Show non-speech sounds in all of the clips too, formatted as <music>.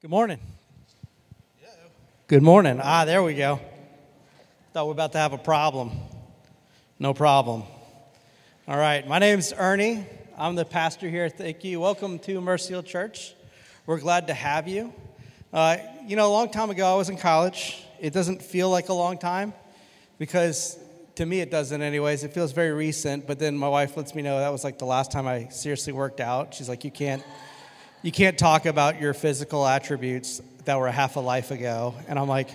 Good morning. Good morning. Ah, there we go. Thought we are about to have a problem. No problem. All right, my name's Ernie. I'm the pastor here. Thank you. Welcome to Mercy Hill Church. We're glad to have you. Uh, you know, a long time ago, I was in college. It doesn't feel like a long time because to me it doesn't anyways it feels very recent but then my wife lets me know that was like the last time i seriously worked out she's like you can't you can't talk about your physical attributes that were half a life ago. And i'm like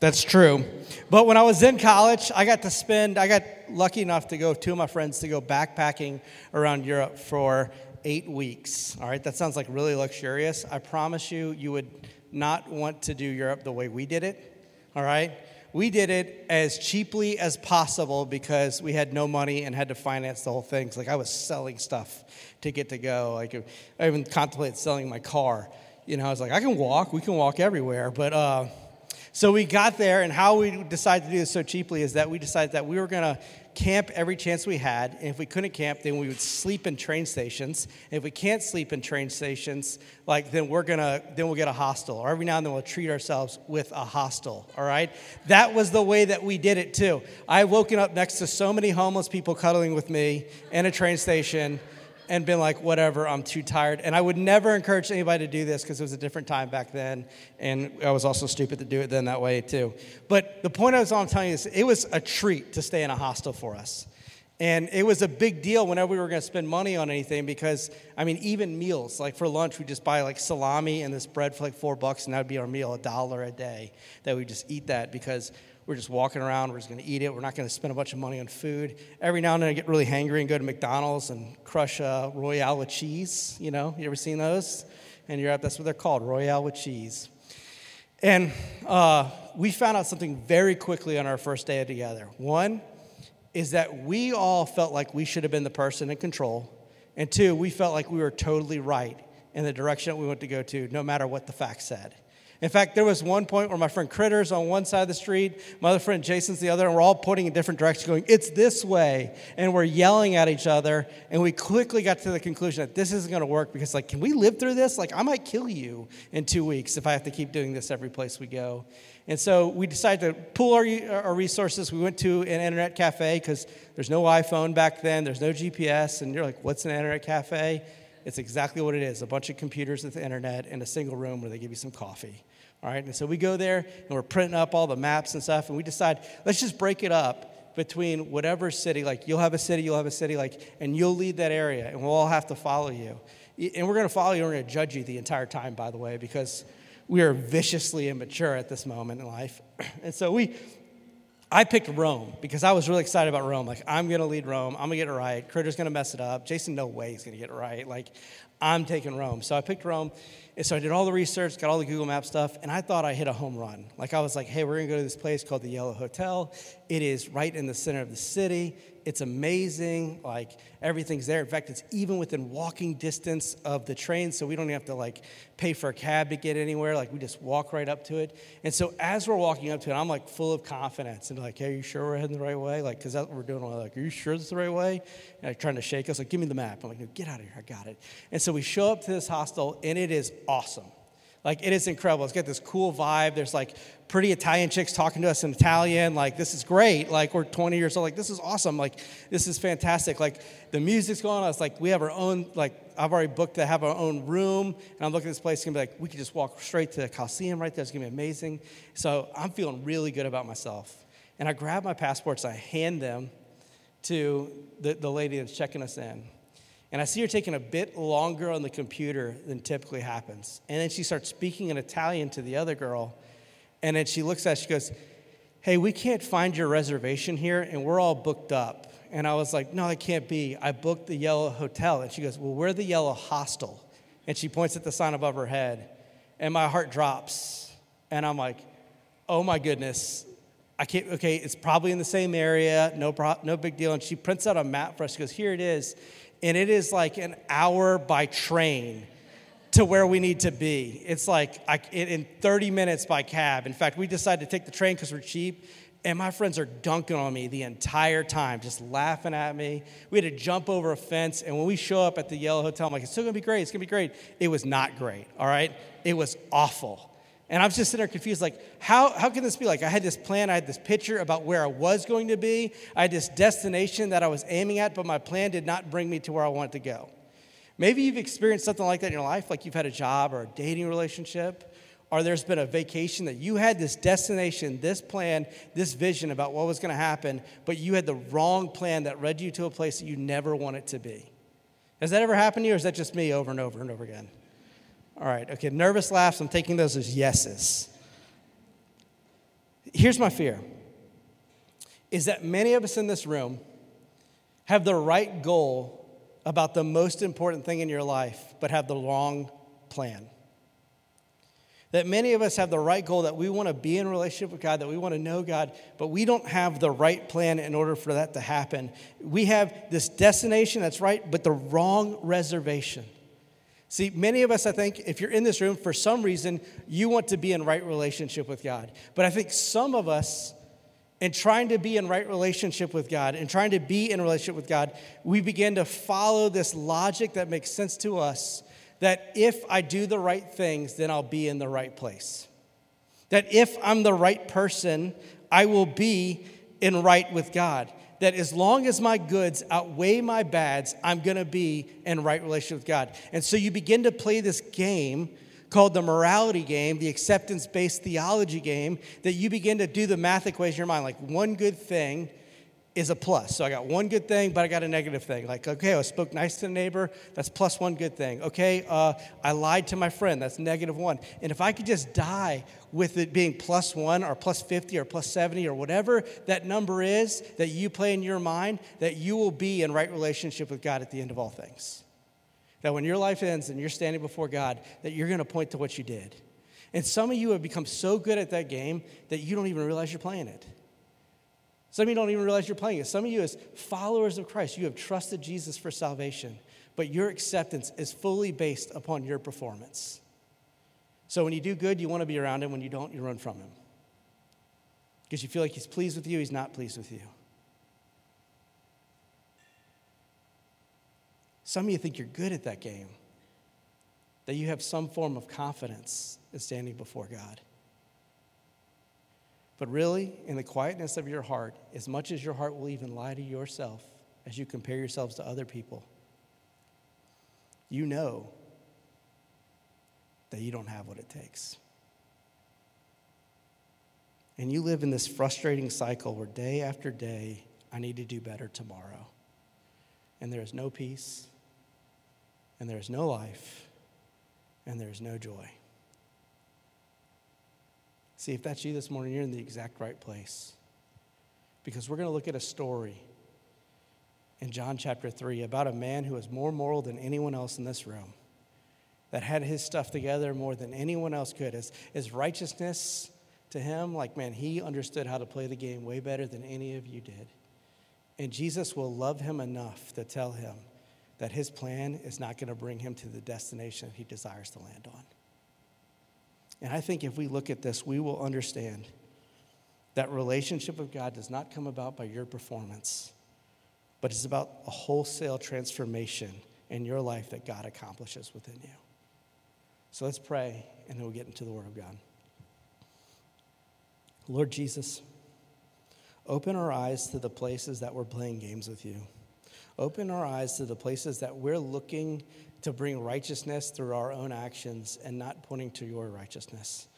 that's true. But when i was in college i got to spend i got lucky enough to go two of my friends to go backpacking around europe for eight weeks. All right that sounds like really luxurious. I promise you you would not want to do europe the way we did it. All right? We did it as cheaply as possible because we had no money and had to finance the whole thing. So like I was selling stuff to get to go. Like I even contemplated selling my car. You know, I was like, I can walk. We can walk everywhere. But uh, so we got there, and how we decided to do this so cheaply is that we decided that we were going to camp every chance we had. And if we couldn't camp, then we would sleep in train stations. And if we can't sleep in train stations, like then we're gonna then we'll get a hostel. Or every now and then we'll treat ourselves with a hostel. All right? That was the way that we did it too. I've woken up next to so many homeless people cuddling with me in a train station and been like, whatever, I'm too tired. And I would never encourage anybody to do this because it was a different time back then. And I was also stupid to do it then that way too. But the point I was on telling you is it was a treat to stay in a hostel for us. And it was a big deal whenever we were going to spend money on anything because, I mean, even meals, like for lunch, we just buy like salami and this bread for like four bucks, and that would be our meal, a dollar a day, that we just eat that because we're just walking around. We're just going to eat it. We're not going to spend a bunch of money on food. Every now and then I get really hangry and go to McDonald's and crush a Royale with cheese. You know, you ever seen those? In Europe, that's what they're called, Royale with cheese. And uh, we found out something very quickly on our first day together. One is that we all felt like we should have been the person in control. And two, we felt like we were totally right in the direction that we wanted to go to, no matter what the facts said. In fact, there was one point where my friend Critter's on one side of the street, my other friend Jason's the other, and we're all pointing in different directions, going, It's this way. And we're yelling at each other. And we quickly got to the conclusion that this isn't going to work because, like, can we live through this? Like, I might kill you in two weeks if I have to keep doing this every place we go. And so we decided to pool our, our resources. We went to an internet cafe because there's no iPhone back then, there's no GPS. And you're like, What's an internet cafe? It's exactly what it is a bunch of computers with the internet in a single room where they give you some coffee. All right, and so we go there and we're printing up all the maps and stuff, and we decide let's just break it up between whatever city. Like you'll have a city, you'll have a city, like, and you'll lead that area, and we'll all have to follow you. And we're to follow you. And we're to judge you the entire time, by the way, because we are viciously immature at this moment in life. <clears throat> And so we, I picked Rome because I was really excited about Rome. Like, I'm to lead Rome. I'm to get it right. Critter's to mess it up. Jason, no way he's to get it right. Like, I'm taking Rome. So I picked Rome. And so I did all the research, got all the Google Map stuff, and I thought I hit a home run. Like I was like, hey, we're gonna go to this place called the Yellow Hotel. It is right in the center of the city. It's amazing. Like everything's there. In fact, it's even within walking distance of the train, so we don't even have to like pay for a cab to get anywhere. Like we just walk right up to it. And so as we're walking up to it, I'm like full of confidence and like, hey, are you sure we're heading the right way? Like, because that's what we're doing. We're like, are you sure this is the right way? And like trying to shake us, like, give me the map. I'm like, no, get out of here. I got it. And so we show up to this hostel, and it is awesome. Like, it is incredible. It's got this cool vibe. There's like pretty Italian chicks talking to us in Italian. Like, this is great. Like, we're 20 years old. Like, this is awesome. Like, this is fantastic. Like, the music's going on. It's like, we have our own, like, I've already booked to have our own room. And I'm looking at this place. It's to be like, we could just walk straight to the Coliseum right there. It's to be amazing. So I'm feeling really good about myself. And I grab my passports. I hand them to the, the lady that's checking us in. And I see her taking a bit longer on the computer than typically happens. And then she starts speaking in Italian to the other girl. And then she looks at she goes, Hey, we can't find your reservation here, and we're all booked up. And I was like, No, it can't be. I booked the yellow hotel. And she goes, Well, we're the yellow hostel. And she points at the sign above her head. And my heart drops. And I'm like, Oh my goodness. I can't, okay, it's probably in the same area, no, pro, no big deal. And she prints out a map for us. She goes, Here it is and it is like an hour by train to where we need to be. It's like in 30 minutes by cab. In fact, we decided to take the train because we're cheap. And my friends are dunking on me the entire time, just laughing at me. We had to jump over a fence. And when we show up at the Yellow Hotel, I'm like, it's still gonna be great. It's gonna be great. It was not great, all right? It was awful. And I was just sitting there confused, like, how, how can this be? Like, I had this plan, I had this picture about where I was going to be, I had this destination that I was aiming at, but my plan did not bring me to where I wanted to go. Maybe you've experienced something like that in your life, like you've had a job or a dating relationship, or there's been a vacation that you had this destination, this plan, this vision about what was going to happen, but you had the wrong plan that led you to a place that you never wanted to be. Has that ever happened to you, or is that just me over and over and over again? All right, okay, nervous laughs, I'm taking those as yeses. Here's my fear is that many of us in this room have the right goal about the most important thing in your life, but have the wrong plan. That many of us have the right goal that we want to be in relationship with God, that we want to know God, but we don't have the right plan in order for that to happen. We have this destination that's right, but the wrong reservation. See, many of us, I think, if you're in this room, for some reason, you want to be in right relationship with God. But I think some of us, in trying to be in right relationship with God and trying to be in relationship with God, we begin to follow this logic that makes sense to us that if I do the right things, then I'll be in the right place. That if I'm the right person, I will be in right with God that as long as my goods outweigh my bads, I'm going to be in right relationship with God. And so you begin to play this game called the morality game, the acceptance based theology game, that you begin to do the math equation in your mind like one good thing is a plus. So I got one good thing, but I got a negative thing. Like, okay, I spoke nice to the neighbor, that's plus one good thing. Okay, uh, I lied to my friend, that's negative one. And if I could just die with it being plus one or plus 50 or plus 70 or whatever that number is that you play in your mind, that you will be in right relationship with God at the end of all things. That when your life ends and you're standing before God, that you're gonna point to what you did. And some of you have become so good at that game that you don't even realize you're playing it. Some of you don't even realize you're playing it. Some of you, as followers of Christ, you have trusted Jesus for salvation, but your acceptance is fully based upon your performance. So when you do good, you want to be around him. When you don't, you run from him. Because you feel like he's pleased with you, he's not pleased with you. Some of you think you're good at that game, that you have some form of confidence in standing before God. But really, in the quietness of your heart, as much as your heart will even lie to yourself as you compare yourselves to other people, you know that you don't have what it takes. And you live in this frustrating cycle where day after day, I need to do better tomorrow. And there is no peace, and there is no life, and there is no joy. See, if that's you this morning, you're in the exact right place. Because we're going to look at a story in John chapter 3 about a man who was more moral than anyone else in this room, that had his stuff together more than anyone else could. His, his righteousness to him, like, man, he understood how to play the game way better than any of you did. And Jesus will love him enough to tell him that his plan is not going to bring him to the destination he desires to land on. And I think if we look at this, we will understand that relationship with God does not come about by your performance, but it's about a wholesale transformation in your life that God accomplishes within you. So let's pray, and then we'll get into the Word of God. Lord Jesus, open our eyes to the places that we're playing games with you. Open our eyes to the places that we're looking to bring righteousness through our own actions and not pointing to your righteousness.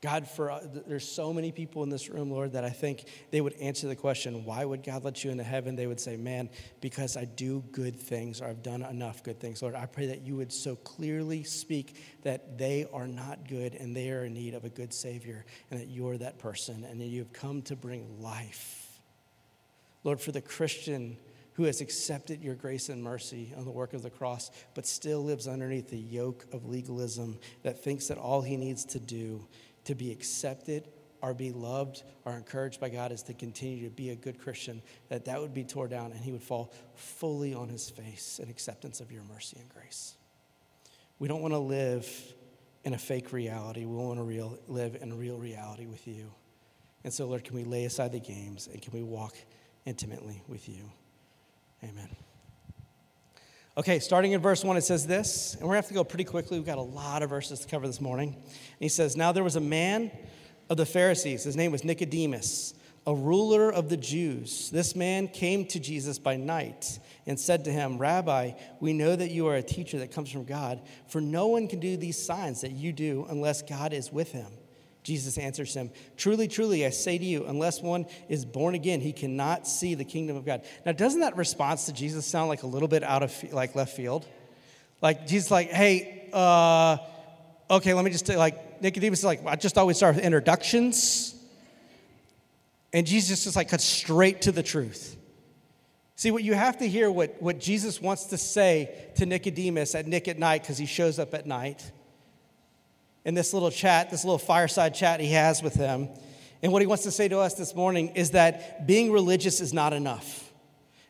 God, for uh, there's so many people in this room, Lord, that I think they would answer the question, why would God let you into heaven? They would say, man, because I do good things or I've done enough good things. Lord, I pray that you would so clearly speak that they are not good and they are in need of a good Savior and that you're that person and that you've come to bring life. Lord, for the Christian, who has accepted your grace and mercy on the work of the cross, but still lives underneath the yoke of legalism that thinks that all he needs to do to be accepted or be loved or encouraged by God is to continue to be a good Christian, that that would be torn down and he would fall fully on his face in acceptance of your mercy and grace. We don't want to live in a fake reality. We want to real, live in real reality with you. And so, Lord, can we lay aside the games and can we walk intimately with you? Amen. Okay, starting in verse 1, it says this, and we're going to have to go pretty quickly. We've got a lot of verses to cover this morning. And he says, Now there was a man of the Pharisees, his name was Nicodemus, a ruler of the Jews. This man came to Jesus by night and said to him, Rabbi, we know that you are a teacher that comes from God, for no one can do these signs that you do unless God is with him. Jesus answers him, Truly, truly, I say to you, unless one is born again, he cannot see the kingdom of God. Now, doesn't that response to Jesus sound like a little bit out of like left field? Like Jesus, like, hey, uh, okay, let me just like Nicodemus is like, I just always start with introductions, and Jesus just like cuts straight to the truth. See, what you have to hear, what, what Jesus wants to say to Nicodemus at Nick at night, because he shows up at night in this little chat, this little fireside chat he has with them. And what he wants to say to us this morning is that being religious is not enough.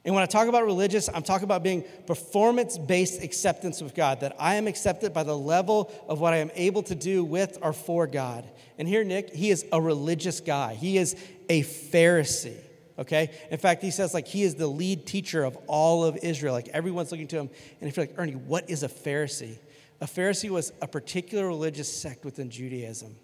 And when I talk about religious, I'm talking about being performance based acceptance with God, that I am accepted by the level of what I am able to do with or for God. And here, Nick, he is a religious guy, he is a Pharisee. Okay? In fact, he says, like, he is the lead teacher of all of Israel. Like, everyone's looking to him. And if you're like, Ernie, what is a Pharisee? A Pharisee was a particular religious sect within Judaism.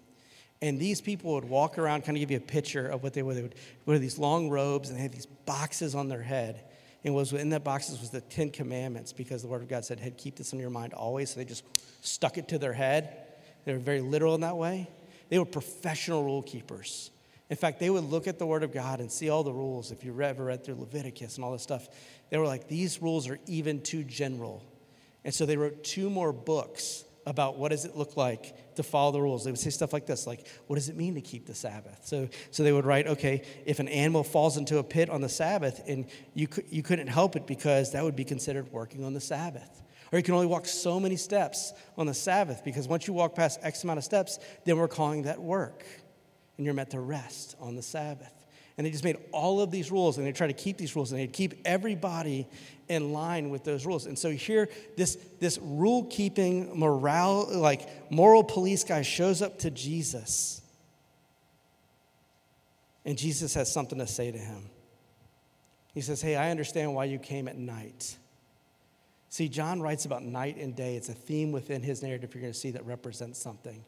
And these people would walk around, kind of give you a picture of what they were. They would wear these long robes and they had these boxes on their head. And what was in that boxes was the Ten Commandments because the Word of God said, hey, keep this in your mind always. So they just stuck it to their head. They were very literal in that way. They were professional rule keepers. In fact, they would look at the Word of God and see all the rules. If you ever read through Leviticus and all this stuff, they were like, these rules are even too general. And so they wrote two more books about what does it look like to follow the rules. They would say stuff like this, like, what does it mean to keep the Sabbath? So, so they would write, okay, if an animal falls into a pit on the Sabbath and you, you couldn't help it because that would be considered working on the Sabbath. Or you can only walk so many steps on the Sabbath because once you walk past X amount of steps, then we're calling that work. And you're meant to rest on the Sabbath. And they just made all of these rules and they try to keep these rules and they'd keep everybody in line with those rules. And so here, this, this rule keeping, morale, like moral police guy shows up to Jesus. And Jesus has something to say to him. He says, Hey, I understand why you came at night. See, John writes about night and day. It's a theme within his narrative you're going to see that represents something.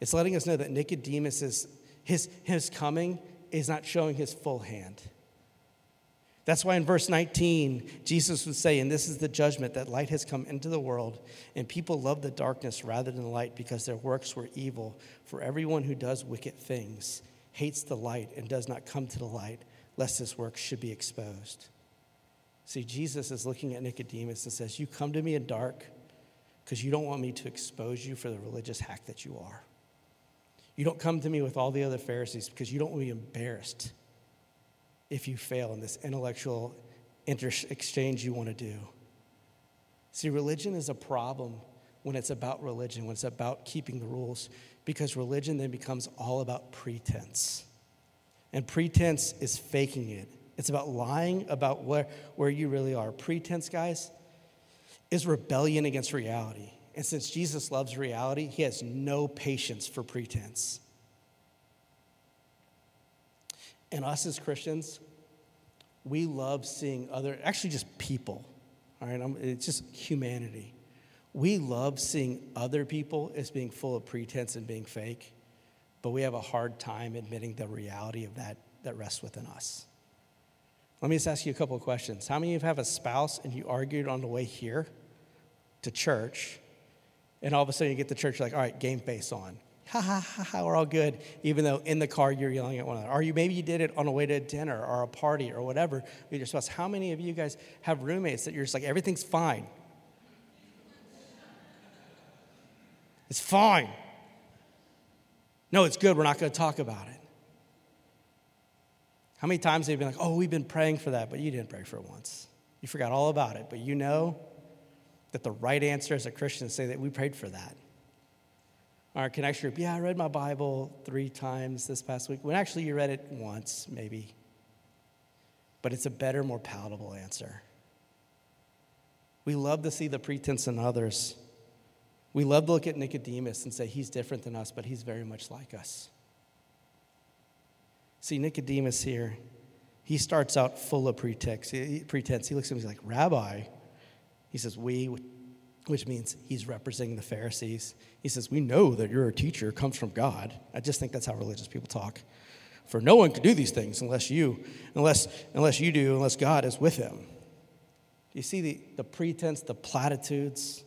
It's letting us know that Nicodemus is, his, his coming is not showing his full hand. That's why in verse 19, Jesus would say, And this is the judgment that light has come into the world, and people love the darkness rather than the light because their works were evil. For everyone who does wicked things hates the light and does not come to the light, lest his works should be exposed. See, Jesus is looking at Nicodemus and says, You come to me in dark because you don't want me to expose you for the religious hack that you are. You don't come to me with all the other Pharisees because you don't want to be embarrassed if you fail in this intellectual inter- exchange you want to do. See, religion is a problem when it's about religion, when it's about keeping the rules, because religion then becomes all about pretense. And pretense is faking it. It's about lying about where, where you really are. Pretense, guys, is rebellion against reality. And since Jesus loves reality, he has no patience for pretense. And us as Christians, we love seeing other, actually, just people, all right? It's just humanity. We love seeing other people as being full of pretense and being fake, but we have a hard time admitting the reality of that that rests within us. Let me just ask you a couple of questions. How many of you have a spouse and you argued on the way here to church and all of a sudden you get to church, like, all right, game face on. Ha ha ha ha, we're all good. Even though in the car you're yelling at one another. Or you maybe you did it on a way to dinner or a party or whatever with your spouse. How many of you guys have roommates that you're just like, everything's fine? It's fine. No, it's good. We're not going to talk about it. How many times have you been like, oh, we've been praying for that, but you didn't pray for it once? You forgot all about it, but you know that the right answer as a Christian is say that we prayed for that. Our connection group, yeah, I read my Bible three times this past week. When actually you read it once, maybe. But it's a better, more palatable answer. We love to see the pretense in others. We love to look at Nicodemus and say he's different than us, but he's very much like us. See, Nicodemus here, he starts out full of pretext. pretense. He looks at me, he's like, Rabbi. He says, We, which means he's representing the Pharisees. He says, We know that you're a teacher, comes from God. I just think that's how religious people talk. For no one can do these things unless you, unless, unless you do, unless God is with him. You see the, the pretense, the platitudes.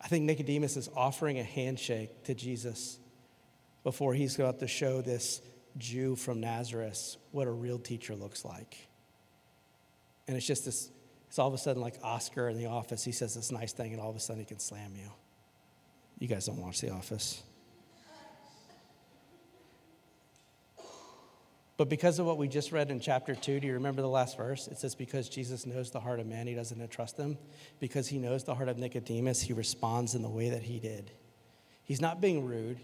I think Nicodemus is offering a handshake to Jesus before he's about to show this Jew from Nazareth what a real teacher looks like. And it's just this, it's all of a sudden like Oscar in the office. He says this nice thing, and all of a sudden he can slam you. You guys don't watch The Office. But because of what we just read in chapter 2, do you remember the last verse? It says, Because Jesus knows the heart of man, he doesn't entrust them. Because he knows the heart of Nicodemus, he responds in the way that he did. He's not being rude.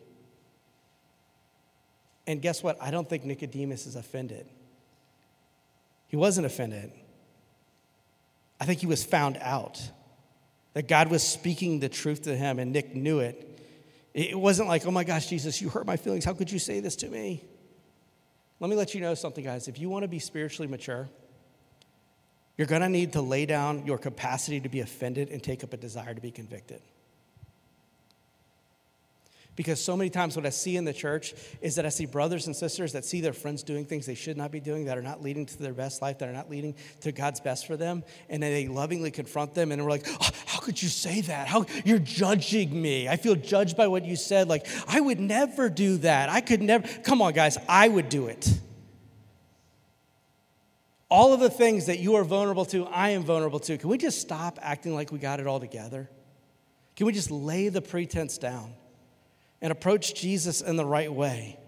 And guess what? I don't think Nicodemus is offended. He wasn't offended. I think he was found out that God was speaking the truth to him, and Nick knew it. It wasn't like, oh my gosh, Jesus, you hurt my feelings. How could you say this to me? Let me let you know something, guys. If you want to be spiritually mature, you're going to need to lay down your capacity to be offended and take up a desire to be convicted. Because so many times, what I see in the church is that I see brothers and sisters that see their friends doing things they should not be doing, that are not leading to their best life, that are not leading to God's best for them. And then they lovingly confront them, and we're like, oh, How could you say that? How you're judging me. I feel judged by what you said. Like, I would never do that. I could never. Come on, guys, I would do it. All of the things that you are vulnerable to, I am vulnerable to. Can we just stop acting like we got it all together? Can we just lay the pretense down? And approach Jesus in the right way.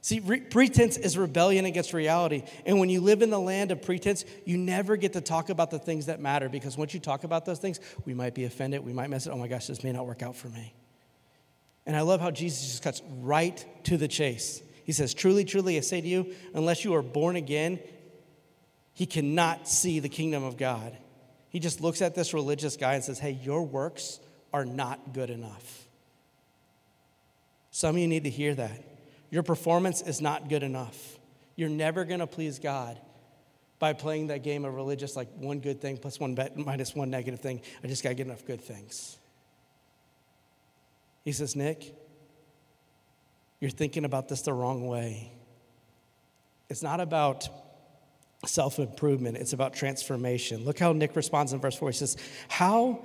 See, re- pretense is rebellion against reality. And when you live in the land of pretense, you never get to talk about the things that matter because once you talk about those things, we might be offended. We might mess it. Oh my gosh, this may not work out for me. And I love how Jesus just cuts right to the chase. He says, Truly, truly, I say to you, unless you are born again, he cannot see the kingdom of God. He just looks at this religious guy and says, Hey, your works are not good enough. Some of you need to hear that. Your performance is not good enough. You're never going to please God by playing that game of religious, like one good thing plus one bet, minus one negative thing. I just got to get enough good things. He says, Nick, you're thinking about this the wrong way. It's not about self improvement, it's about transformation. Look how Nick responds in verse 4. He says, How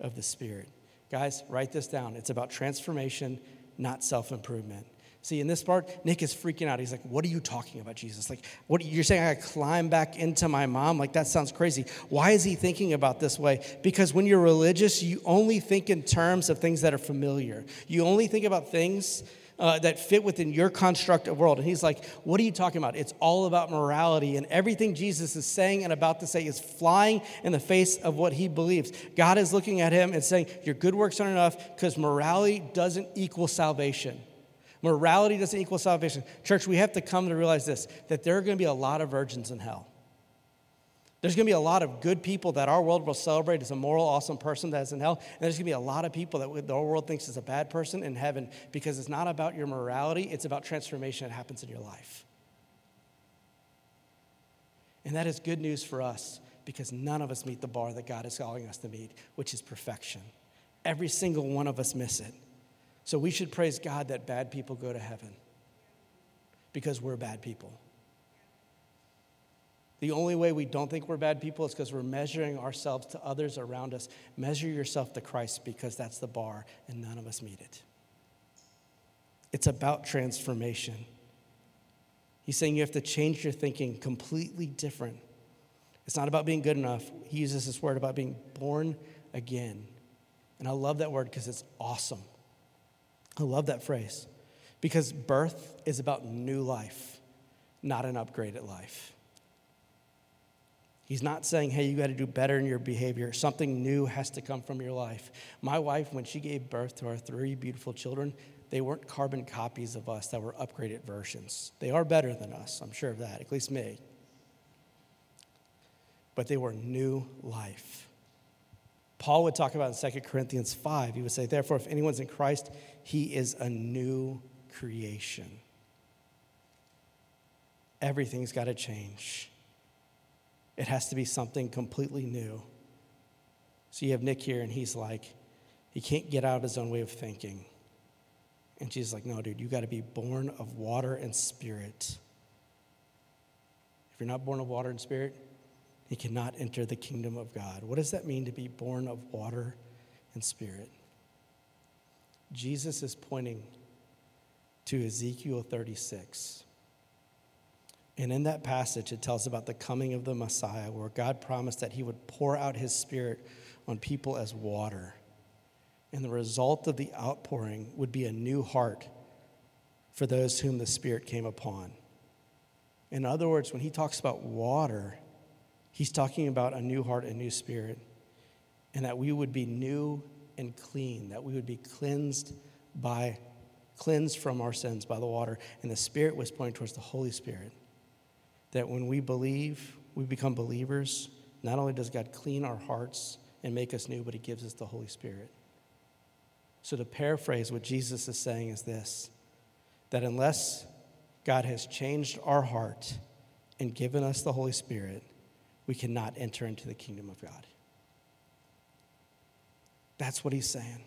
of the Spirit. Guys, write this down. It's about transformation, not self improvement. See, in this part, Nick is freaking out. He's like, What are you talking about, Jesus? Like, what you're saying I climb back into my mom? Like, that sounds crazy. Why is he thinking about this way? Because when you're religious, you only think in terms of things that are familiar. You only think about things uh, that fit within your construct of world. And he's like, What are you talking about? It's all about morality. And everything Jesus is saying and about to say is flying in the face of what he believes. God is looking at him and saying, Your good works aren't enough because morality doesn't equal salvation. Morality doesn't equal salvation. Church, we have to come to realize this that there are going to be a lot of virgins in hell. There's going to be a lot of good people that our world will celebrate as a moral, awesome person that is in hell. And there's going to be a lot of people that the whole world thinks is a bad person in heaven because it's not about your morality, it's about transformation that happens in your life. And that is good news for us because none of us meet the bar that God is calling us to meet, which is perfection. Every single one of us miss it. So we should praise God that bad people go to heaven because we're bad people. The only way we don't think we're bad people is because we're measuring ourselves to others around us. Measure yourself to Christ because that's the bar, and none of us meet it. It's about transformation. He's saying you have to change your thinking completely different. It's not about being good enough. He uses this word about being born again. And I love that word because it's awesome. I love that phrase because birth is about new life. not an upgraded life. He's not saying, hey, you got to do better in your behavior. Something new has to come from your life. My wife, when she gave birth to our three beautiful children, they weren't carbon copies of us that were upgraded versions. They are better than us, I'm sure of that, at least me. But they were new life. Paul would talk about in 2 Corinthians 5, he would say, Therefore, if anyone's in Christ, he is a new creation. Everything's got to change. It has to be something completely new. So you have Nick here, and he's like, he can't get out of his own way of thinking. And she's like, no, dude, you got to be born of water and spirit. If you're not born of water and spirit, you cannot enter the kingdom of God. What does that mean to be born of water and spirit? Jesus is pointing to Ezekiel 36. And in that passage, it tells about the coming of the Messiah, where God promised that he would pour out his spirit on people as water. And the result of the outpouring would be a new heart for those whom the Spirit came upon. In other words, when he talks about water, he's talking about a new heart and new spirit, and that we would be new and clean, that we would be cleansed by cleansed from our sins by the water. And the Spirit was pointing towards the Holy Spirit that when we believe, we become believers, not only does God clean our hearts and make us new, but He gives us the Holy Spirit. So, to paraphrase what Jesus is saying, is this that unless God has changed our heart and given us the Holy Spirit, we cannot enter into the kingdom of God. That's what he's saying.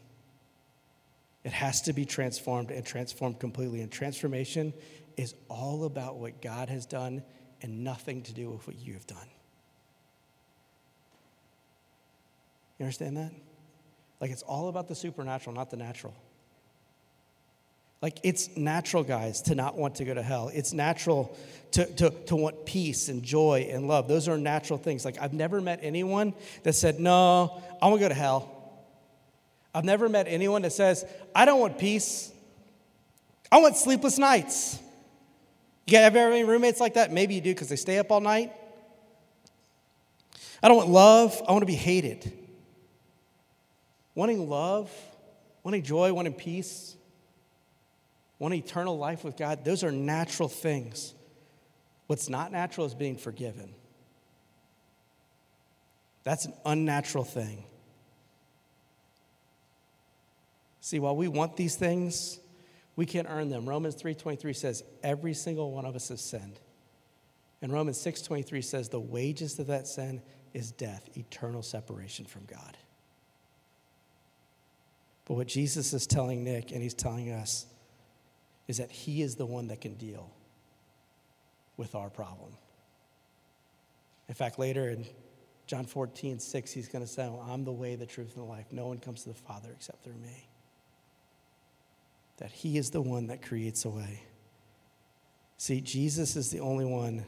It has to be transformed and transformed completely. And transformation is all about what God has done and nothing to do with what you have done. You understand that? Like it's all about the supernatural, not the natural. Like it's natural, guys, to not want to go to hell. It's natural to, to, to want peace and joy and love. Those are natural things. Like I've never met anyone that said, No, I want to go to hell. I've never met anyone that says, I don't want peace. I want sleepless nights. You have any roommates like that? Maybe you do because they stay up all night. I don't want love. I want to be hated. Wanting love, wanting joy, wanting peace, wanting eternal life with God, those are natural things. What's not natural is being forgiven. That's an unnatural thing. See, while we want these things, we can't earn them. Romans 3:23 says every single one of us has sinned. And Romans 6:23 says the wages of that sin is death, eternal separation from God. But what Jesus is telling Nick and he's telling us is that he is the one that can deal with our problem. In fact, later in John 14, 6, he's going to say, I'm the way, the truth, and the life. No one comes to the Father except through me that He is the one that creates a way. See, Jesus is the only one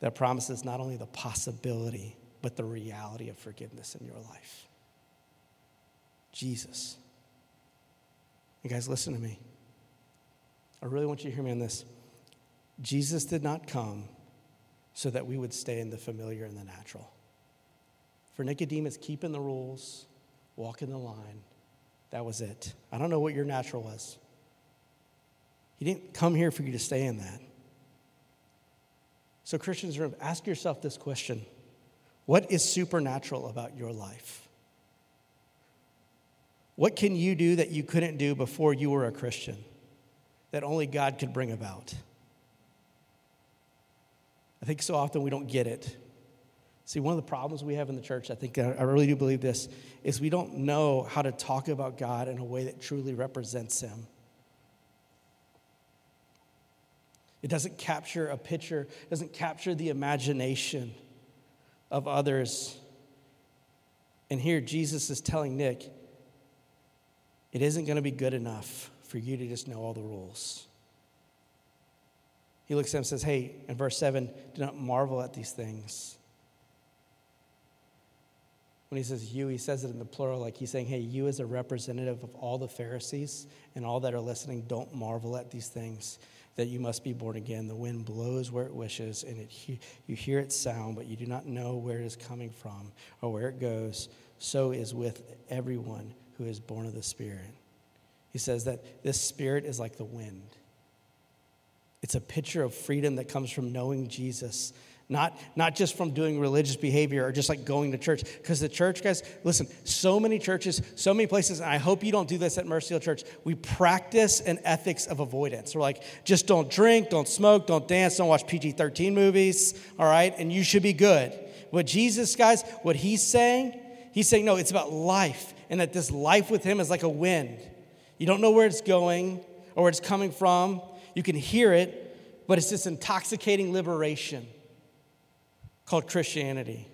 that promises not only the possibility, but the reality of forgiveness in your life. Jesus. And guys, listen to me. I really want you to hear me on this. Jesus did not come so that we would stay in the familiar and the natural. For Nicodemus, keeping the rules, walking the line, that was it. I don't know what your natural was. He didn't come here for you to stay in that. So, Christians, ask yourself this question What is supernatural about your life? What can you do that you couldn't do before you were a Christian that only God could bring about? I think so often we don't get it. See, one of the problems we have in the church, I think I really do believe this, is we don't know how to talk about God in a way that truly represents Him. It doesn't capture a picture, it doesn't capture the imagination of others. And here Jesus is telling Nick, it isn't going to be good enough for you to just know all the rules. He looks at him and says, Hey, in verse 7, do not marvel at these things. When he says you, he says it in the plural, like he's saying, Hey, you as a representative of all the Pharisees and all that are listening, don't marvel at these things. That you must be born again. The wind blows where it wishes, and it you hear its sound, but you do not know where it is coming from or where it goes. So is with everyone who is born of the Spirit. He says that this Spirit is like the wind. It's a picture of freedom that comes from knowing Jesus not, not just from doing religious behavior or just like going to church. Because the church, guys, listen, so many churches, so many places, and I hope you don't do this at Mercy Hill Church. We practice an ethics of avoidance. We're like, just don't drink, don't smoke, don't dance, don't watch PG 13 movies, all right? And you should be good. What Jesus, guys, what he's saying, he's saying, no, it's about life, and that this life with him is like a wind. You don't know where it's going or where it's coming from. You can hear it, but it's this intoxicating liberation called Christianity.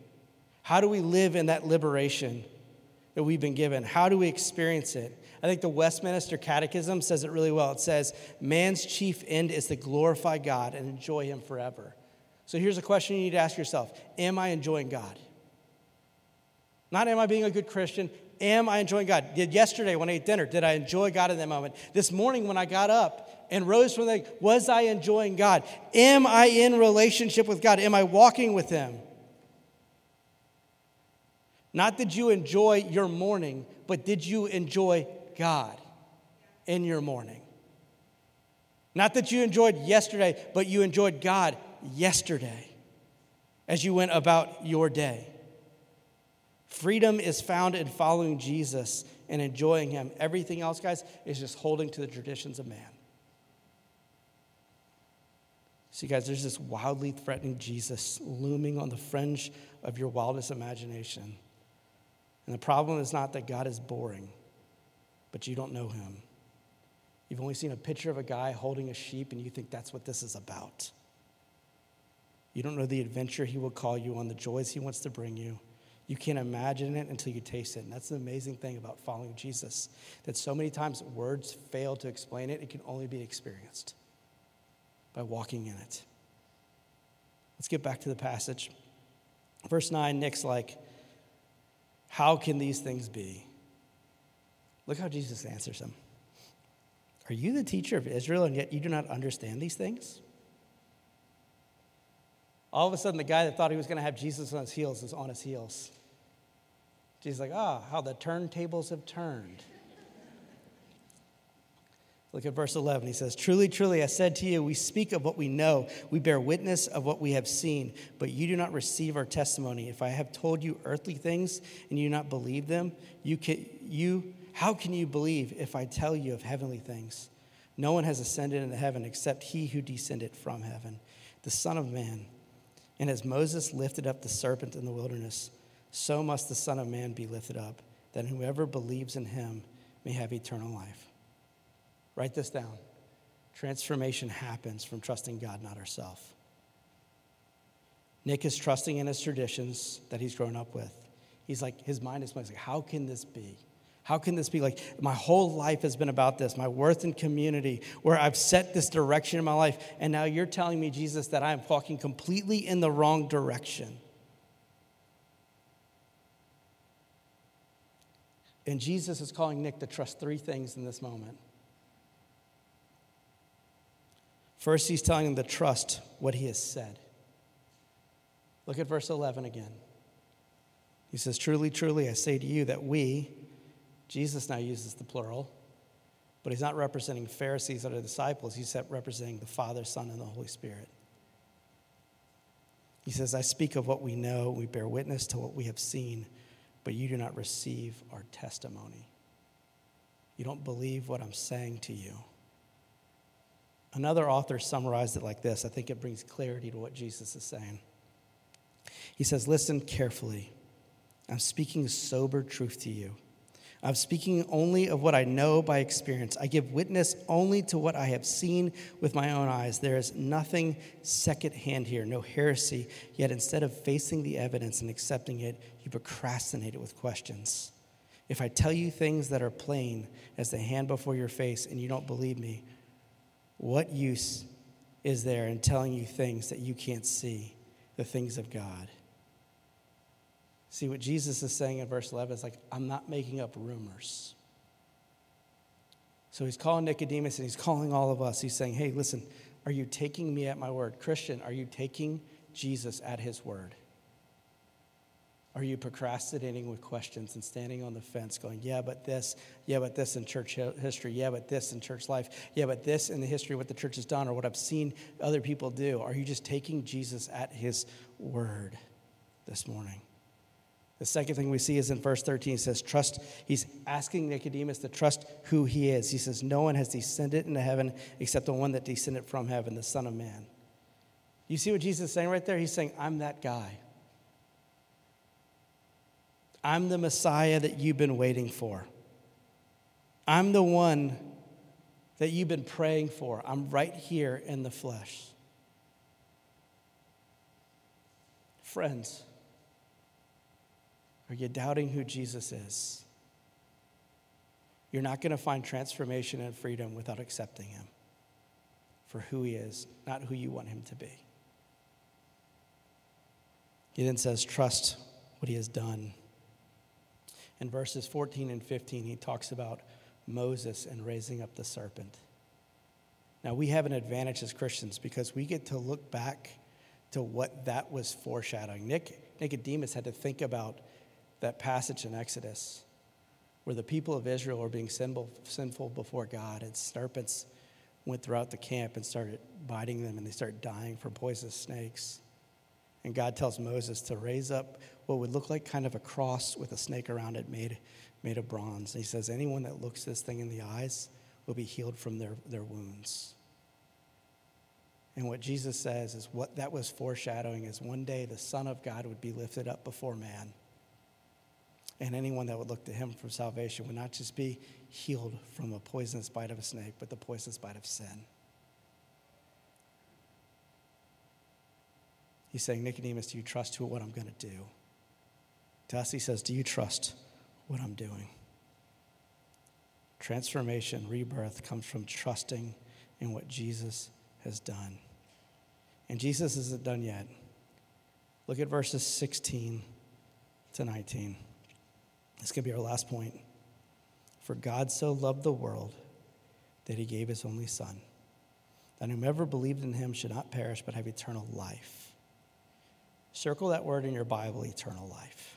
How do we live in that liberation that we've been given? How do we experience it? I think the Westminster Catechism says it really well. It says, Man's chief end is to glorify God and enjoy Him forever. So here's a question you need to ask yourself Am I enjoying God? Not am I being a good Christian? Am I enjoying God? Did yesterday when I ate dinner, did I enjoy God in that moment? This morning when I got up and rose from the, was I enjoying God? Am I in relationship with God? Am I walking with Him? Not did you enjoy your morning, but did you enjoy God in your morning? Not that you enjoyed yesterday, but you enjoyed God yesterday as you went about your day. Freedom is found in following Jesus and enjoying Him. Everything else, guys, is just holding to the traditions of man. See, guys, there's this wildly threatening Jesus looming on the fringe of your wildest imagination. And the problem is not that God is boring, but you don't know Him. You've only seen a picture of a guy holding a sheep, and you think that's what this is about. You don't know the adventure He will call you on, the joys He wants to bring you. You can't imagine it until you taste it. And that's the amazing thing about following Jesus that so many times words fail to explain it, it can only be experienced by walking in it. Let's get back to the passage. Verse 9, Nick's like, How can these things be? Look how Jesus answers him. Are you the teacher of Israel and yet you do not understand these things? All of a sudden, the guy that thought he was going to have Jesus on his heels is on his heels. Jesus like, ah, how the turntables have turned. Look at verse 11. He says, Truly, truly, I said to you, we speak of what we know. We bear witness of what we have seen, but you do not receive our testimony. If I have told you earthly things and you do not believe them, you can, you, how can you believe if I tell you of heavenly things? No one has ascended into heaven except he who descended from heaven, the Son of Man. And as Moses lifted up the serpent in the wilderness, so must the Son of Man be lifted up, that whoever believes in him may have eternal life. Write this down. Transformation happens from trusting God, not ourselves. Nick is trusting in his traditions that he's grown up with. He's like, his mind is like, how can this be? How can this be? Like, my whole life has been about this, my worth in community, where I've set this direction in my life, and now you're telling me, Jesus, that I'm walking completely in the wrong direction. And Jesus is calling Nick to trust three things in this moment. First, he's telling them to trust what he has said. Look at verse 11 again. He says, Truly, truly, I say to you that we, Jesus now uses the plural, but he's not representing Pharisees or the disciples. He's representing the Father, Son, and the Holy Spirit. He says, I speak of what we know, we bear witness to what we have seen, but you do not receive our testimony. You don't believe what I'm saying to you. Another author summarized it like this. I think it brings clarity to what Jesus is saying. He says, Listen carefully. I'm speaking sober truth to you. I'm speaking only of what I know by experience. I give witness only to what I have seen with my own eyes. There is nothing secondhand here, no heresy. Yet instead of facing the evidence and accepting it, you procrastinate it with questions. If I tell you things that are plain as the hand before your face and you don't believe me, what use is there in telling you things that you can't see, the things of God? See, what Jesus is saying in verse 11 is like, I'm not making up rumors. So he's calling Nicodemus and he's calling all of us. He's saying, hey, listen, Are you taking me at my word? Christian, are you taking Jesus at his word? Are you procrastinating with questions and standing on the fence going, yeah, but this, yeah, but this in church history, yeah, but this in church life, yeah, but this in the history of what the church has done or what I've seen other people do? Are you just taking Jesus at his word this morning? The second thing we see is in verse 13, he says, Trust. He's asking Nicodemus to trust who he is. He says, No one has descended into heaven except the one that descended from heaven, the Son of Man. You see what Jesus is saying right there? He's saying, I'm that guy. I'm the Messiah that you've been waiting for. I'm the one that you've been praying for. I'm right here in the flesh. Friends, are you doubting who Jesus is? You're not going to find transformation and freedom without accepting him for who he is, not who you want him to be. He then says, Trust what he has done. In verses 14 and 15, he talks about Moses and raising up the serpent. Now, we have an advantage as Christians because we get to look back to what that was foreshadowing. Nicodemus had to think about that passage in Exodus where the people of Israel were being sinful before God, and serpents went throughout the camp and started biting them, and they started dying from poisonous snakes. And God tells Moses to raise up what would look like kind of a cross with a snake around it made, made of bronze. And he says, Anyone that looks this thing in the eyes will be healed from their, their wounds. And what Jesus says is what that was foreshadowing is one day the Son of God would be lifted up before man and anyone that would look to him for salvation would not just be healed from a poisonous bite of a snake, but the poisonous bite of sin. He's saying, Nicodemus, do you trust who, what I'm going to do? To us, he says, Do you trust what I'm doing? Transformation, rebirth comes from trusting in what Jesus has done. And Jesus isn't done yet. Look at verses 16 to 19. This could be our last point. For God so loved the world that he gave his only Son, that whomever believed in him should not perish but have eternal life. Circle that word in your Bible, eternal life.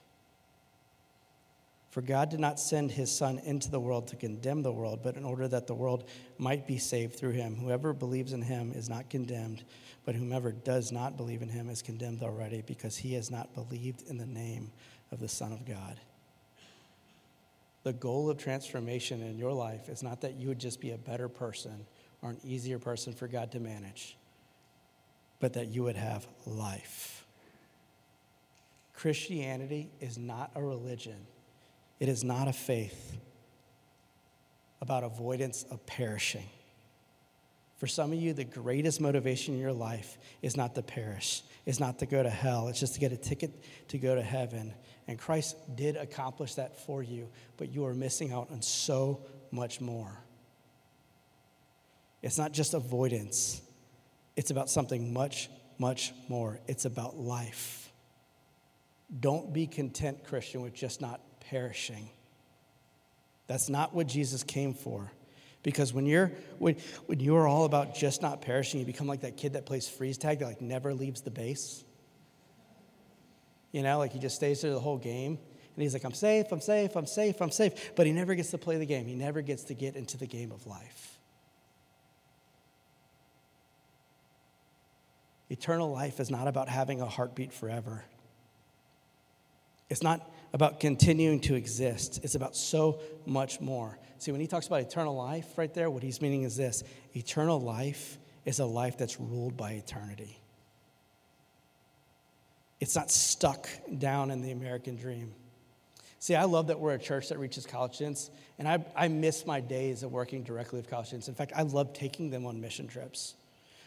For God did not send his Son into the world to condemn the world, but in order that the world might be saved through him. Whoever believes in him is not condemned, but whomever does not believe in him is condemned already, because he has not believed in the name of the Son of God. The goal of transformation in your life is not that you would just be a better person or an easier person for God to manage, but that you would have life. Christianity is not a religion, it is not a faith about avoidance of perishing. For some of you, the greatest motivation in your life is not to perish, is not to go to hell, it's just to get a ticket to go to heaven. And Christ did accomplish that for you, but you are missing out on so much more. It's not just avoidance, it's about something much, much more. It's about life. Don't be content, Christian, with just not perishing. That's not what Jesus came for. Because when you're when, when you're all about just not perishing, you become like that kid that plays freeze tag that like never leaves the base. You know, like he just stays there the whole game. And he's like, I'm safe, I'm safe, I'm safe, I'm safe. But he never gets to play the game. He never gets to get into the game of life. Eternal life is not about having a heartbeat forever. It's not about continuing to exist. It's about so much more. See, when he talks about eternal life right there, what he's meaning is this eternal life is a life that's ruled by eternity. It's not stuck down in the American dream. See, I love that we're a church that reaches college students, and I, I miss my days of working directly with college students. In fact, I love taking them on mission trips.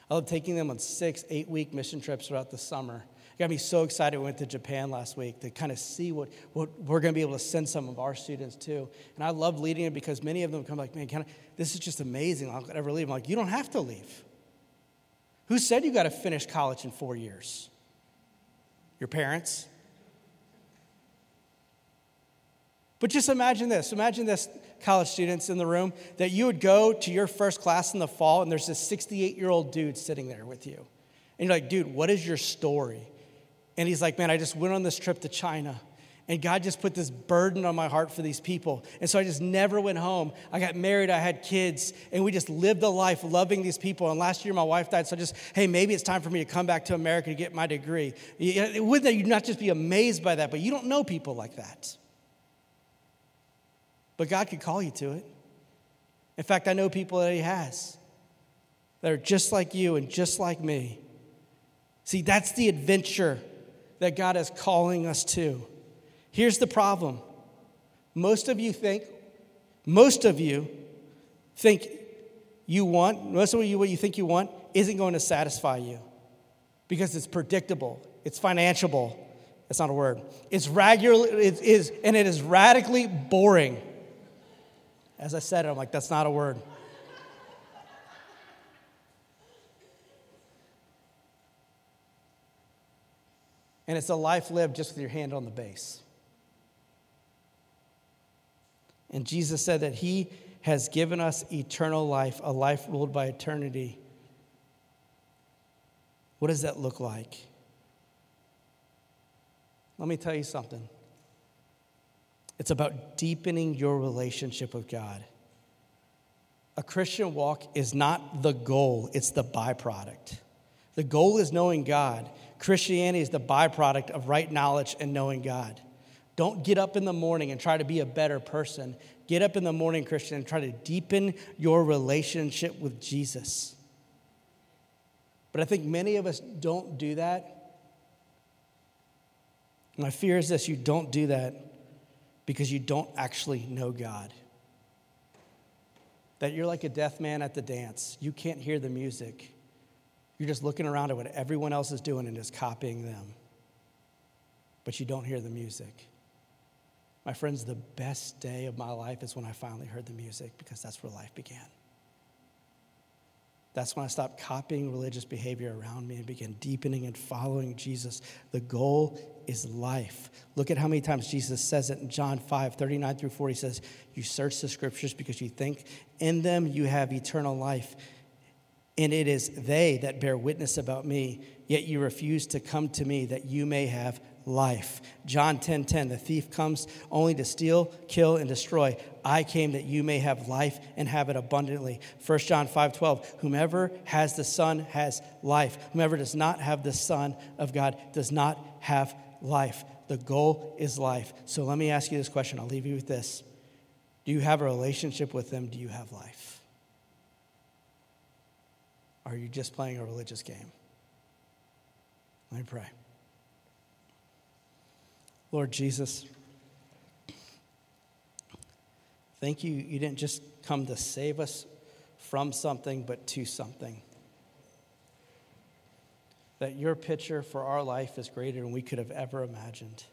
I love taking them on six, eight week mission trips throughout the summer got me so excited. We went to Japan last week to kind of see what, what we're going to be able to send some of our students to. And I love leading it because many of them come like, man, can I, this is just amazing. I'll ever leave. I'm like, you don't have to leave. Who said you got to finish college in four years? Your parents? But just imagine this. Imagine this college students in the room that you would go to your first class in the fall and there's this 68 year old dude sitting there with you. And you're like, dude, what is your story? And he's like, man, I just went on this trip to China. And God just put this burden on my heart for these people. And so I just never went home. I got married, I had kids, and we just lived a life loving these people. And last year my wife died, so I just, hey, maybe it's time for me to come back to America to get my degree. Wouldn't you not just be amazed by that? But you don't know people like that. But God could call you to it. In fact, I know people that He has that are just like you and just like me. See, that's the adventure that God is calling us to. Here's the problem most of you think, most of you think you want, most of you, what you think you want isn't going to satisfy you because it's predictable, it's financiable. That's not a word. It's regular, it is, and it is radically boring. As I said I'm like, that's not a word. And it's a life lived just with your hand on the base. And Jesus said that He has given us eternal life, a life ruled by eternity. What does that look like? Let me tell you something. It's about deepening your relationship with God. A Christian walk is not the goal, it's the byproduct. The goal is knowing God. Christianity is the byproduct of right knowledge and knowing God. Don't get up in the morning and try to be a better person. Get up in the morning, Christian, and try to deepen your relationship with Jesus. But I think many of us don't do that. My fear is this you don't do that because you don't actually know God. That you're like a deaf man at the dance. You can't hear the music. You're just looking around at what everyone else is doing and just copying them. But you don't hear the music. My friends, the best day of my life is when I finally heard the music because that's where life began. That's when I stopped copying religious behavior around me and began deepening and following Jesus. The goal is life. Look at how many times Jesus says it in John 5 39 through 40. He says, You search the scriptures because you think in them you have eternal life. And it is they that bear witness about me, yet you refuse to come to me that you may have life. John 10:10 10, 10, The thief comes only to steal, kill and destroy. I came that you may have life and have it abundantly. 1 John 5:12 Whomever has the Son has life. Whomever does not have the Son of God does not have life. The goal is life. So let me ask you this question. I'll leave you with this. Do you have a relationship with them? Do you have life? Are you just playing a religious game? Let me pray. Lord Jesus, thank you. You didn't just come to save us from something, but to something. That your picture for our life is greater than we could have ever imagined.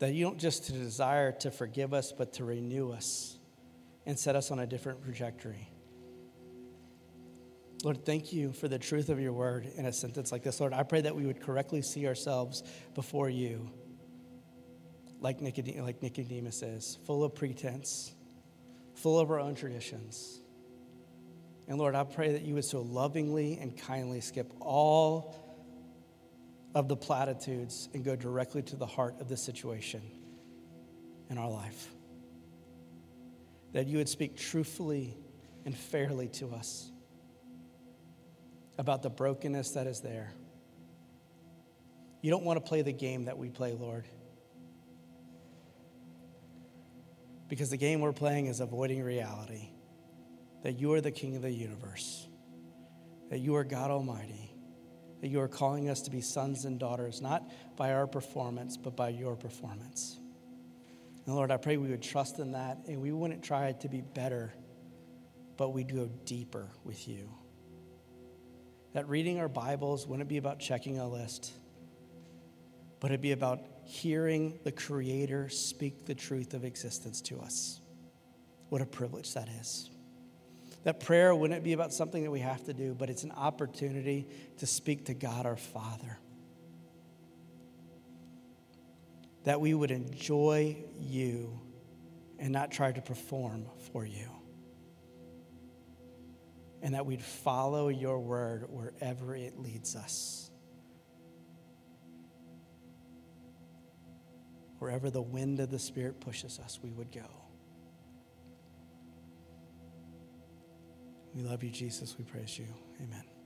That you don't just desire to forgive us, but to renew us and set us on a different trajectory. Lord, thank you for the truth of your word in a sentence like this. Lord, I pray that we would correctly see ourselves before you like Nicodemus, like Nicodemus is, full of pretense, full of our own traditions. And Lord, I pray that you would so lovingly and kindly skip all of the platitudes and go directly to the heart of the situation in our life. That you would speak truthfully and fairly to us about the brokenness that is there. You don't want to play the game that we play, Lord. Because the game we're playing is avoiding reality that you are the King of the universe, that you are God Almighty, that you are calling us to be sons and daughters, not by our performance, but by your performance. And Lord, I pray we would trust in that and we wouldn't try to be better, but we'd go deeper with you. That reading our Bibles wouldn't be about checking a list, but it'd be about hearing the Creator speak the truth of existence to us. What a privilege that is. That prayer wouldn't be about something that we have to do, but it's an opportunity to speak to God our Father. That we would enjoy you and not try to perform for you. And that we'd follow your word wherever it leads us. Wherever the wind of the Spirit pushes us, we would go. We love you, Jesus. We praise you. Amen.